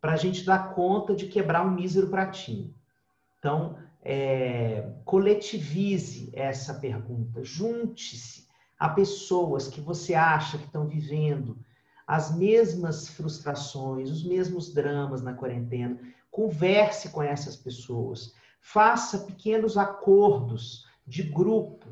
B: para a gente dar conta de quebrar um mísero pratinho. Então, é, coletivize essa pergunta, junte-se a pessoas que você acha que estão vivendo as mesmas frustrações, os mesmos dramas na quarentena. Converse com essas pessoas, faça pequenos acordos de grupo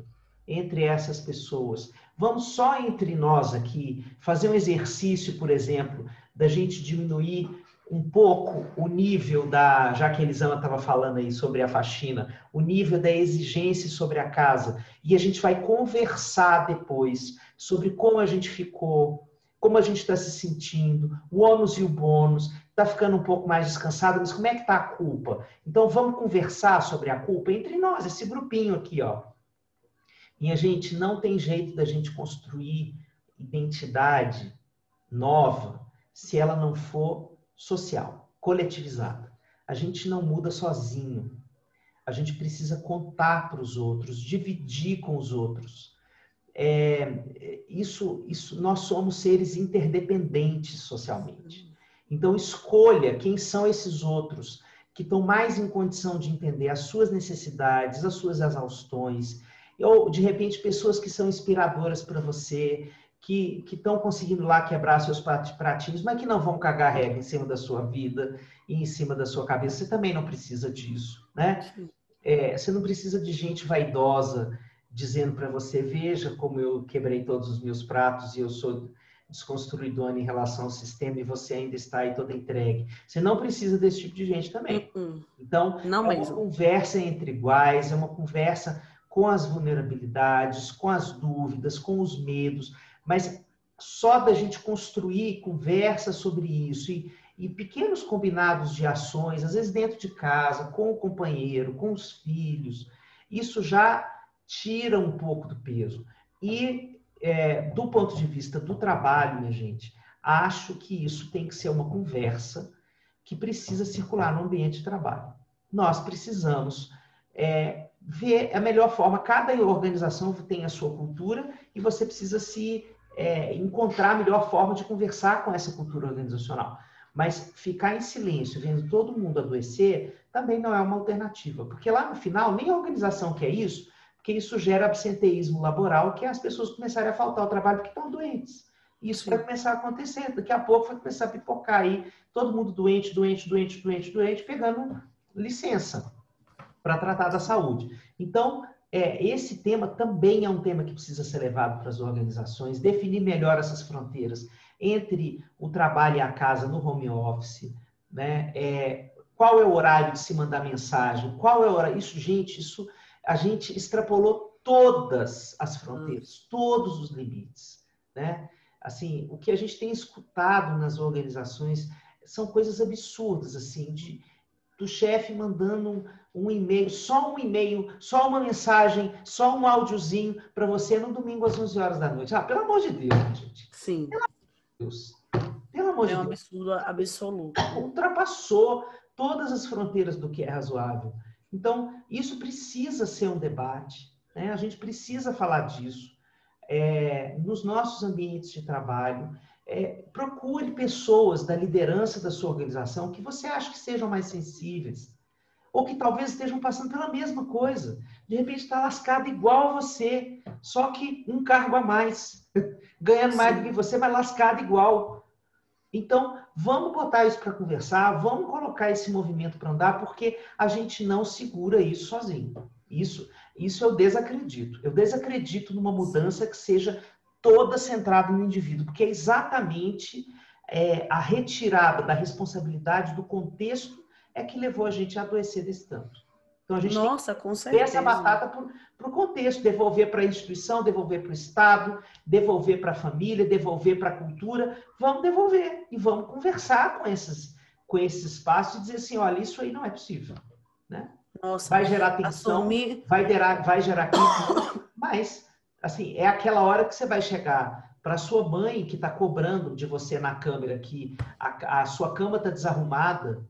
B: entre essas pessoas. Vamos só entre nós aqui fazer um exercício, por exemplo, da gente diminuir um pouco o nível da, já que a Elisama estava falando aí sobre a faxina, o nível da exigência sobre a casa. E a gente vai conversar depois sobre como a gente ficou, como a gente está se sentindo, o ônus e o bônus, está ficando um pouco mais descansado, mas como é que está a culpa? Então vamos conversar sobre a culpa entre nós, esse grupinho aqui, ó. E a gente não tem jeito da gente construir identidade nova se ela não for social, coletivizada. A gente não muda sozinho. A gente precisa contar para os outros, dividir com os outros. É, isso, isso, nós somos seres interdependentes socialmente. Então escolha quem são esses outros que estão mais em condição de entender as suas necessidades, as suas exaustões, ou de repente pessoas que são inspiradoras para você, que estão conseguindo lá quebrar seus pratinhos, mas que não vão cagar regra em cima da sua vida e em cima da sua cabeça. Você também não precisa disso, né? É, você não precisa de gente vaidosa dizendo para você, veja como eu quebrei todos os meus pratos e eu sou desconstruidona em relação ao sistema e você ainda está aí toda entregue. Você não precisa desse tipo de gente também. Uh -uh. Então, não é mesmo. uma conversa entre iguais, é uma conversa com as vulnerabilidades, com as dúvidas, com os medos, mas só da gente construir conversa sobre isso e, e pequenos combinados de ações, às vezes dentro de casa, com o companheiro, com os filhos, isso já tira um pouco do peso. E é, do ponto de vista do trabalho, minha gente, acho que isso tem que ser uma conversa que precisa circular no ambiente de trabalho. Nós precisamos é, ver a melhor forma. Cada organização tem a sua cultura e você precisa se é, encontrar a melhor forma de conversar com essa cultura organizacional. Mas ficar em silêncio, vendo todo mundo adoecer, também não é uma alternativa. Porque lá no final, nem a organização quer isso, porque isso gera absenteísmo laboral, que é as pessoas começarem a faltar ao trabalho porque estão doentes. Isso Sim. vai começar a acontecer. Daqui a pouco vai começar a pipocar aí, todo mundo doente, doente, doente, doente, doente, pegando licença para tratar da saúde. Então, é, esse tema também é um tema que precisa ser levado para as organizações, definir melhor essas fronteiras entre o trabalho e a casa no home office, né? É, qual é o horário de se mandar mensagem? Qual é o horário? Isso, gente, isso a gente extrapolou todas as fronteiras, hum. todos os limites, né? Assim, o que a gente tem escutado nas organizações são coisas absurdas, assim, de, do chefe mandando um, um e-mail, só um e-mail, só uma mensagem, só um áudiozinho para você no domingo às 11 horas da noite. Ah, pelo amor de Deus, gente.
A: Sim.
B: Pelo amor de Deus. Pelo amor
A: é
B: de
A: um
B: Deus.
A: absurdo absoluto.
B: Ultrapassou todas as fronteiras do que é razoável. Então, isso precisa ser um debate, né? a gente precisa falar disso. É, nos nossos ambientes de trabalho, é, procure pessoas da liderança da sua organização que você acha que sejam mais sensíveis, ou que talvez estejam passando pela mesma coisa. De repente está lascado igual a você, só que um cargo a mais, (laughs) ganhando Sim. mais do que você, mas lascado igual. Então, vamos botar isso para conversar, vamos colocar esse movimento para andar, porque a gente não segura isso sozinho. Isso, isso eu desacredito. Eu desacredito numa mudança que seja toda centrada no indivíduo, porque é exatamente é, a retirada da responsabilidade do contexto é que levou a gente a adoecer desse tanto.
A: Então a gente Nossa,
B: essa batata para o contexto, devolver para a instituição, devolver para o Estado, devolver para a família, devolver para a cultura. Vamos devolver e vamos conversar com esses, com esse espaço e dizer assim, olha, isso aí não é possível. Né?
A: Nossa,
B: vai gerar tensão, assumir... vai gerar, vai gerar crise, mas assim, é aquela hora que você vai chegar para sua mãe que está cobrando de você na câmera que a, a sua cama está desarrumada,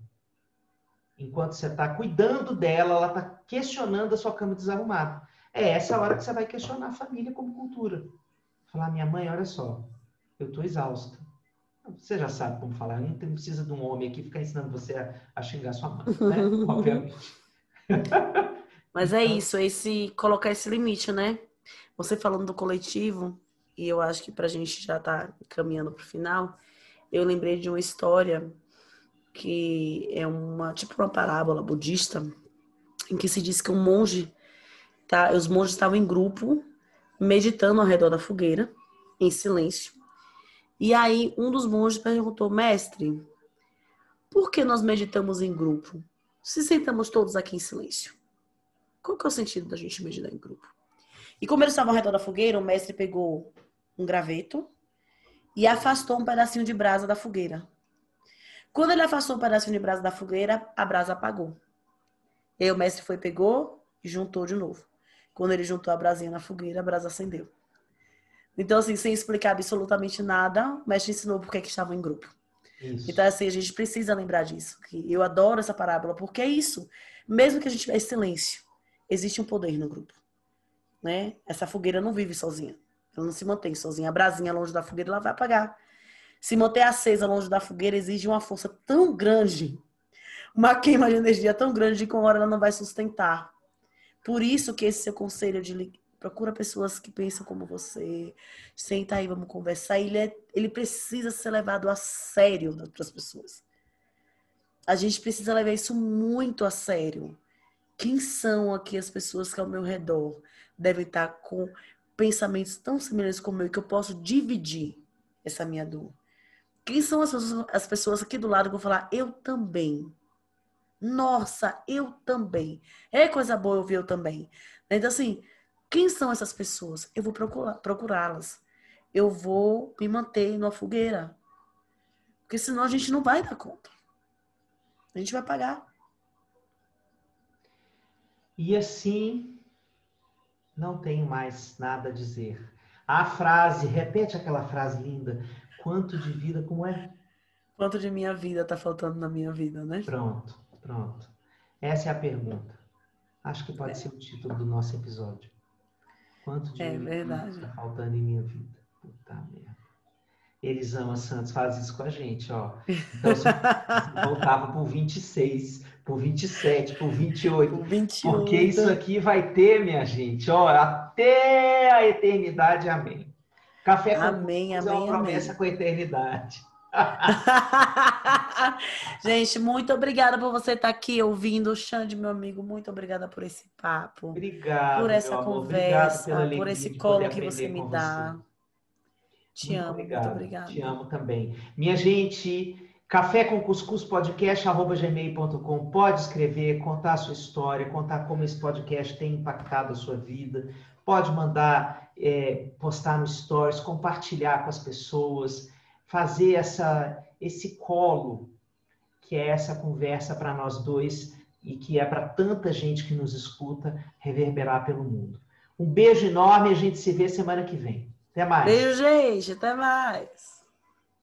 B: enquanto você está cuidando dela, ela está questionando a sua cama desarrumada. É essa hora que você vai questionar a família como cultura. Falar, minha mãe, olha só, eu estou exausta. Você já sabe como falar, não precisa de um homem aqui ficar ensinando você a, a xingar sua mãe, né? (laughs) Obviamente.
A: Mas é então isso, esse colocar esse limite, né? Você falando do coletivo, e eu acho que para a gente já tá caminhando para o final, eu lembrei de uma história que é uma tipo uma parábola budista em que se diz que um monge tá, os monges estavam em grupo meditando ao redor da fogueira em silêncio. E aí um dos monges perguntou: "Mestre, por que nós meditamos em grupo? Se sentamos todos aqui em silêncio. Qual que é o sentido da gente meditar em grupo?" E como eles estavam ao redor da fogueira, o mestre pegou um graveto e afastou um pedacinho de brasa da fogueira. Quando ele afastou um pedacinho de brasa da fogueira, a brasa apagou. E aí o mestre foi, pegou e juntou de novo. Quando ele juntou a brasinha na fogueira, a brasa acendeu. Então, assim, sem explicar absolutamente nada, o mestre ensinou por que estavam em grupo. Isso. Então, assim, a gente precisa lembrar disso. Que eu adoro essa parábola, porque é isso. Mesmo que a gente tiver silêncio, existe um poder no grupo. Né? Essa fogueira não vive sozinha. Ela não se mantém sozinha. A brasinha longe da fogueira, ela vai apagar. Se manter acesa longe da fogueira exige uma força tão grande, uma queima de energia tão grande que com hora ela não vai sustentar. Por isso que esse seu conselho de procura pessoas que pensam como você, senta aí, vamos conversar. Ele, é, ele precisa ser levado a sério das outras pessoas. A gente precisa levar isso muito a sério. Quem são aqui as pessoas que ao meu redor devem estar com pensamentos tão semelhantes como eu que eu posso dividir essa minha dor? Quem são as pessoas, as pessoas aqui do lado que vão falar, eu também. Nossa, eu também. É coisa boa eu ver eu também. Então, assim, quem são essas pessoas? Eu vou procurá-las. Eu vou me manter numa fogueira. Porque senão a gente não vai dar conta. A gente vai pagar.
B: E assim, não tenho mais nada a dizer. A frase, repete aquela frase linda. Quanto de vida, como é?
A: Quanto de minha vida está faltando na minha vida, né?
B: Pronto, pronto. Essa é a pergunta. Acho que pode é. ser o título do nosso episódio. Quanto de
A: é vida está
B: faltando em minha vida? Puta merda. Elisama Santos faz isso com a gente, ó. Então, se (laughs) voltava por 26, por 27, por 28. Por
A: 28.
B: Porque isso aqui vai ter, minha gente, ó, até a eternidade, amém. Café com
A: amém, amém, é
B: uma promessa amém. com a eternidade. (laughs)
A: Gente, muito obrigada por você estar aqui ouvindo. Xande, meu amigo, muito obrigada por esse papo.
B: Obrigado.
A: Por essa conversa, por esse colo que você me dá. Você. Te
B: muito
A: amo,
B: obrigado.
A: muito obrigada.
B: Te amo também. Minha gente, Café com Cuscuz Podcast, arroba gmail.com. Pode escrever, contar a sua história, contar como esse podcast tem impactado a sua vida. Pode mandar, é, postar no Stories, compartilhar com as pessoas, fazer essa, esse colo, que é essa conversa para nós dois e que é para tanta gente que nos escuta reverberar pelo mundo. Um beijo enorme a gente se vê semana que vem. Até mais.
A: Beijo, gente. Até mais.